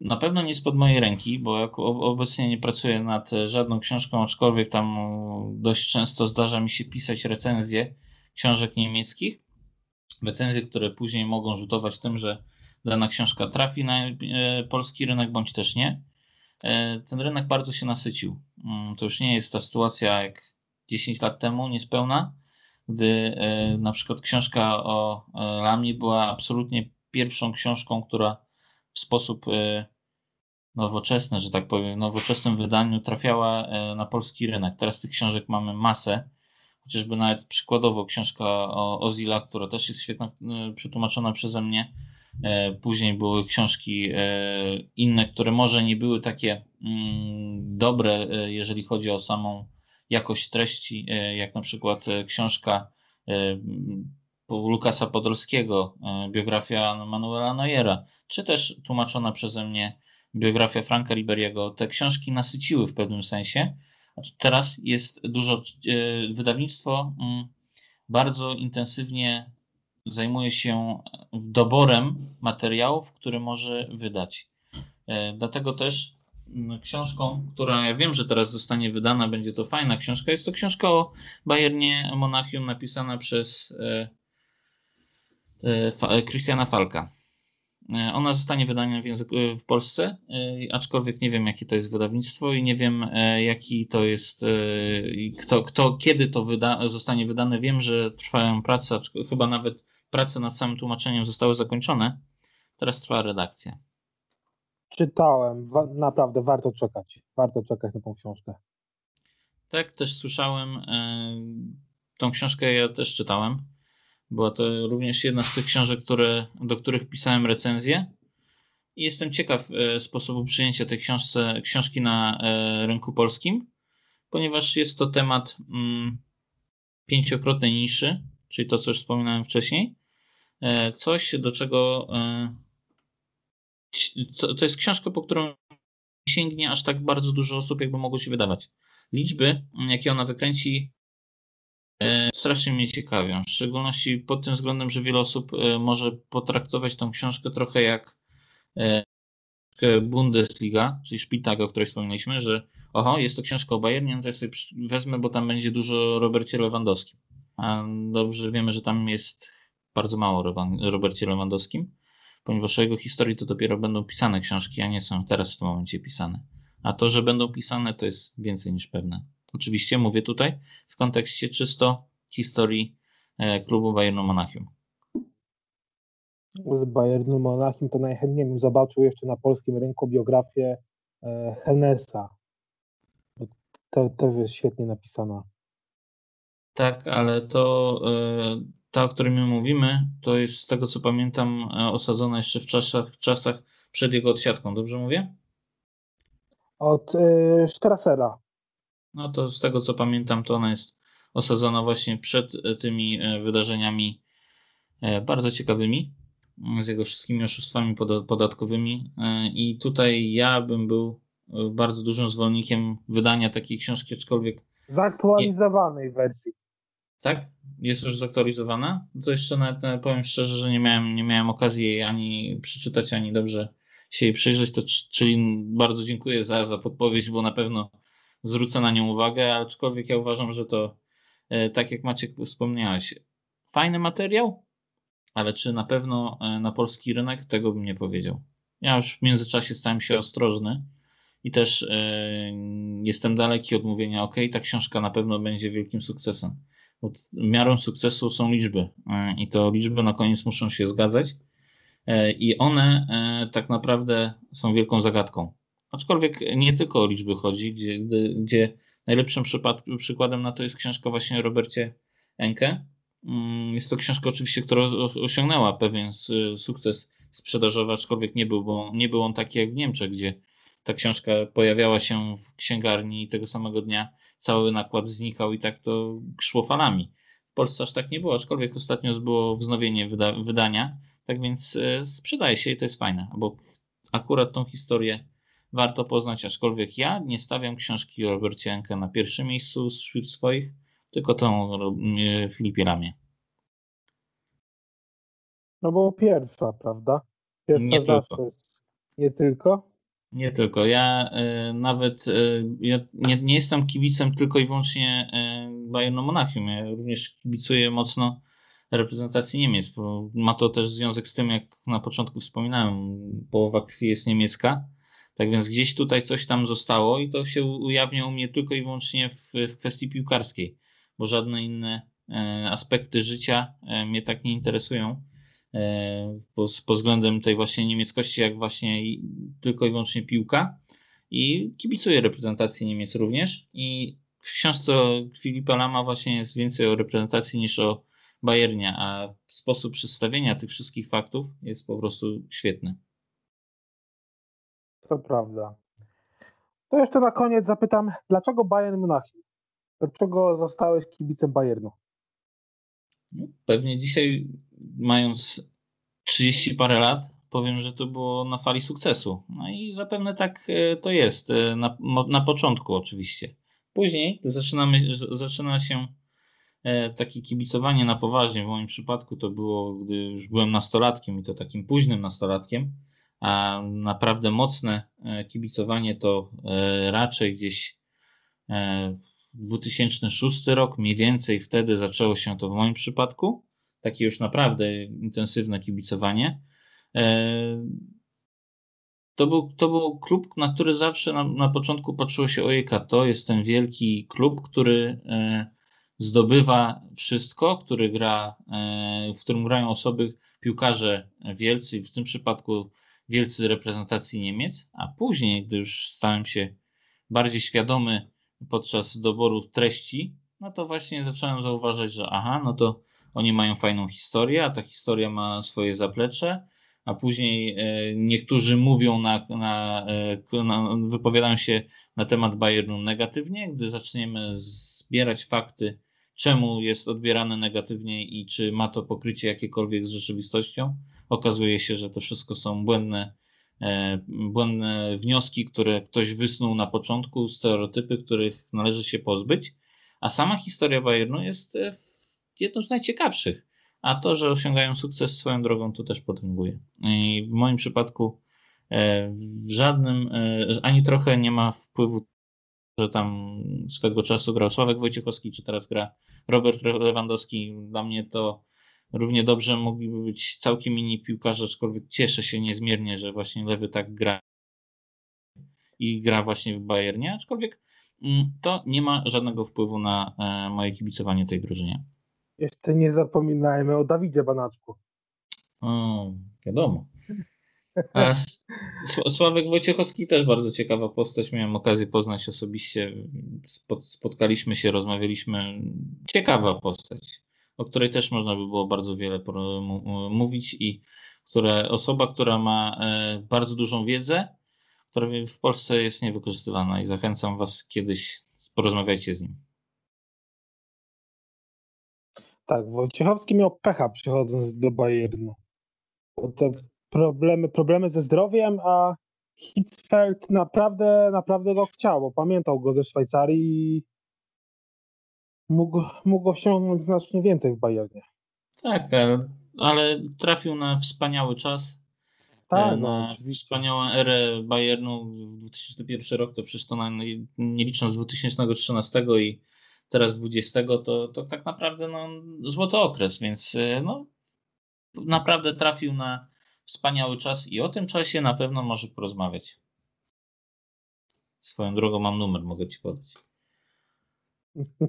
na pewno nie spod mojej ręki, bo obecnie nie pracuję nad żadną książką, aczkolwiek tam dość często zdarza mi się pisać recenzje książek niemieckich. Recenzje, które później mogą rzutować tym, że dana książka trafi na e, polski rynek, bądź też nie. E, ten rynek bardzo się nasycił. Mm, to już nie jest ta sytuacja jak 10 lat temu, niespełna, gdy e, na przykład książka o Lamie była absolutnie pierwszą książką, która w sposób e, nowoczesny, że tak powiem, nowoczesnym wydaniu trafiała e, na polski rynek. Teraz tych książek mamy masę, chociażby nawet przykładowo książka o Ozila, która też jest świetnie przetłumaczona przeze mnie. E, później były książki inne, które może nie były takie mm, dobre, jeżeli chodzi o samą jakość treści, jak na przykład książka Lukasa Podolskiego, e, biografia Manuela Neuera, czy też tłumaczona przeze mnie biografia Franka Liberiego. Te książki nasyciły w pewnym sensie. Teraz jest dużo, e, wydawnictwo mm, bardzo intensywnie zajmuje się doborem materiałów, które może wydać. E, dlatego też książką, która ja wiem, że teraz zostanie wydana, będzie to fajna książka. Jest to książka o Bayernie Monachium napisana przez E, Christiana Falka. E, ona zostanie wydana w, języku, e, w Polsce, aczkolwiek nie wiem, jakie to jest wydawnictwo i nie wiem, jaki to jest, kto, kto kiedy to wyda, zostanie wydane. Wiem, że trwają prace, chyba nawet prace nad samym tłumaczeniem zostały zakończone. Teraz trwa redakcja. Czytałem, naprawdę warto czekać. Warto czekać na tą książkę. Tak, też słyszałem. tą książkę ja też czytałem. Była to również jedna z tych książek, które, do których pisałem recenzję. I jestem ciekaw e, sposobu przyjęcia tej książce, książki na e, rynku polskim, ponieważ jest to temat mm, pięciokrotnej niszy, czyli to, co już wspominałem wcześniej. E, coś, do czego. To jest książka, po którą sięgnie aż tak bardzo dużo osób, jakby mogło się wydawać. Liczby, jakie ona wykręci, strasznie mnie ciekawią. W szczególności pod tym względem, że wiele osób może potraktować tą książkę trochę jak Bundesliga, czyli Szpitaga, o której wspomnieliśmy, że oho, jest to książka o Bayernie, więc ja sobie wezmę, bo tam będzie dużo o Robercie Lewandowskim. A dobrze wiemy, że tam jest bardzo mało o Robercie Lewandowskim, ponieważ o jego historii to dopiero będą pisane książki, a nie są teraz w tym momencie pisane. A to, że będą pisane, to jest więcej niż pewne. Oczywiście mówię tutaj w kontekście czysto historii e, klubu Bayernu Monachium z Bayernu Monachium, to najchętniej bym zobaczył jeszcze na polskim rynku biografię e, Hennesa. To też jest świetnie napisana. Tak, ale to e, ta, o której my mówimy, to jest z tego co pamiętam e, osadzona jeszcze w czasach, czasach przed jego odsiadką, dobrze mówię? Od y, Strassera. No to z tego co pamiętam, to ona jest osadzona właśnie przed tymi wydarzeniami bardzo ciekawymi z jego wszystkimi oszustwami podatkowymi. E, I tutaj ja bym był e, bardzo dużym zwolennikiem wydania takiej książki, aczkolwiek. Zaktualizowanej wersji. Tak? Jest już zaktualizowana? To jeszcze nawet e, powiem szczerze, że nie miałem, nie miałem okazji jej ani przeczytać, ani dobrze się jej przyjrzeć. To, czyli bardzo dziękuję za, za podpowiedź, bo na pewno zwrócę na nią uwagę, aczkolwiek ja uważam, że to tak jak Maciek wspomniałeś, fajny materiał, ale czy na pewno e, na polski rynek, tego bym nie powiedział. Ja już w międzyczasie stałem się ostrożny i też e, jestem daleki od mówienia, ok, ta książka na pewno będzie wielkim sukcesem. Miarą sukcesu są liczby e, i to liczby na koniec muszą się zgadzać i one tak naprawdę są wielką zagadką. Aczkolwiek nie tylko o liczby chodzi, gdzie, gdzie najlepszym przykładem na to jest książka właśnie o Robercie Enke, Mm, jest to książka oczywiście, która osiągnęła pewien sukces sprzedażowy, aczkolwiek nie był, bo nie był on taki jak w Niemczech, gdzie ta książka pojawiała się w księgarni i tego samego dnia cały nakład znikał i tak to szło falami. W Polsce aż tak nie było, aczkolwiek ostatnio było wznowienie wyda wydania, tak więc e, sprzedaje się i to jest fajne, bo akurat tą historię warto poznać, aczkolwiek ja nie stawiam książki o Robercie Enke na pierwszym miejscu wśród swoich, tylko tą e, Filipie Lamie. No bo pierwsza, prawda? Pierwsza nie tylko. Jest... Nie tylko? Nie tylko. Ja y, nawet y, ja nie, nie, jestem kibicem tylko i wyłącznie y, Bayernu Monachium. Ja również kibicuję mocno reprezentacji Niemiec, bo ma to też związek z tym, jak na początku wspominałem, połowa krwi jest niemiecka. Tak więc gdzieś tutaj coś tam zostało i to się ujawnia u mnie tylko i wyłącznie w, w kwestii piłkarskiej bo żadne inne aspekty życia mnie tak nie interesują e, pod, względem tej właśnie niemieckości, jak właśnie tylko i wyłącznie piłka. I kibicuję reprezentacji Niemiec również. I w książce Filipa Lama właśnie jest więcej o reprezentacji niż o Bayernie, a sposób przedstawienia tych wszystkich faktów jest po prostu świetny. To prawda. To jeszcze na koniec zapytam, dlaczego Bayern Monachium? Dlaczego zostałeś kibicem Bayernu? Pewnie dzisiaj, mając 30 parę lat, powiem, że to było na fali sukcesu. No i zapewne tak e, to jest. E, na, na początku oczywiście. Później zaczynamy, zaczyna się e, takie kibicowanie na poważnie. W moim przypadku to było, gdy już byłem nastolatkiem i to takim późnym nastolatkiem, a naprawdę mocne kibicowanie to raczej gdzieś 2006 rok, mniej więcej wtedy zaczęło się to w moim przypadku, takie już naprawdę intensywne kibicowanie. E, to był, to był klub, na który zawsze na, na początku patrzyło się, ojejka, to jest ten wielki klub, który e, zdobywa wszystko, który gra, e, w którym grają osoby, piłkarze wielcy, w tym przypadku wielcy reprezentacji Niemiec, a później, gdy już stałem się bardziej świadomy podczas doboru treści no to właśnie zacząłem zauważać, że aha, no to oni mają fajną historię, a ta historia ma swoje zaplecze, a później e, niektórzy mówią na, na, e, na, wypowiadają się na temat Bayernu negatywnie, gdy zaczniemy zbierać fakty, czemu jest odbierane negatywnie i czy ma to pokrycie jakiekolwiek z rzeczywistością, okazuje się, że to wszystko są błędne, e, błędne wnioski, które ktoś wysnuł na początku, stereotypy, których należy się pozbyć, a sama historia Bayernu jest jedną z najciekawszych. A to, że osiągają sukces swoją drogą, to też potęguje. I w moim przypadku e, w żadnym, e, ani trochę nie ma wpływu, że tam swego czasu grał Sławek Wojciechowski, czy teraz gra Robert Lewandowski. Dla mnie to równie dobrze mogliby być całkiem inni piłkarze, aczkolwiek cieszę się niezmiernie, że właśnie Lewy tak gra i gra właśnie w Bayernie, aczkolwiek mm, to nie ma żadnego wpływu na e, moje kibicowanie tej drużynie. Jeszcze nie zapominajmy o Dawidzie Banaczku. O, wiadomo. A Sławek Wojciechowski też bardzo ciekawa postać. Miałem okazję poznać osobiście. Spotkaliśmy się, rozmawialiśmy. Ciekawa postać, o której też można by było bardzo wiele mówić i które, osoba, która ma e, bardzo dużą wiedzę, która w Polsce jest niewykorzystywana i zachęcam Was kiedyś, porozmawiajcie z nim. Tak, Wojciechowski miał pecha przychodząc do Bayernu. Te problemy, problemy ze zdrowiem, a Hitzfeld naprawdę, naprawdę go chciał, bo pamiętał go ze Szwajcarii i mógł, mógł osiągnąć znacznie więcej w Bayernie. Tak, ale trafił na wspaniały czas. Tak, e, na no, wspaniałą erę Bayernu. 2001 rok to przecież to na, nie licząc 2013 i teraz 20, to, to tak naprawdę no, złoty okres, więc y, no, naprawdę trafił na wspaniały czas i o tym czasie na pewno może porozmawiać. Swoją drogą mam numer, mogę ci podać.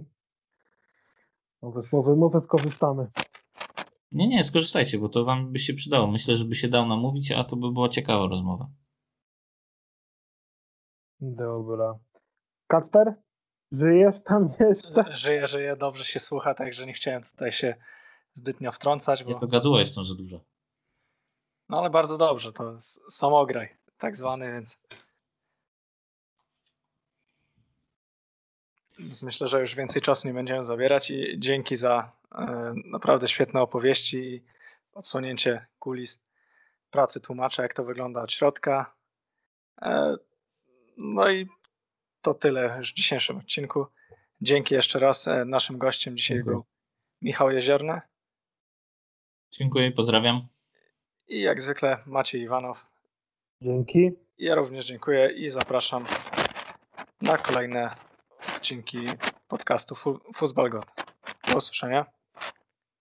Nowe słowy, mowy skorzystamy. Nie, nie, skorzystajcie, bo to wam by się przydało. Myślę, że by się dał namówić, a to by była ciekawa rozmowa. Dobra. Kacper? Żyjesz tam jeszcze? Żyję, żyję, dobrze się słucha, także nie chciałem tutaj się zbytnio wtrącać. Bo... Ja to gaduła jestem za dużo. No ale bardzo dobrze, to jest samograj tak zwany, więc... więc myślę, że już więcej czasu nie będziemy zabierać i dzięki za e, naprawdę świetne opowieści i odsłonięcie kulis pracy tłumacza, jak to wygląda od środka. E, no i to tyle już w dzisiejszym odcinku. Dzięki jeszcze raz. E, naszym gościem dzisiaj Dziękuję. był Michał Jeziorny. Dziękuję, pozdrawiam. I jak zwykle Maciej Iwanow. Dzięki. Ja również dziękuję i zapraszam na kolejne odcinki podcastu Fußball God. Do usłyszenia.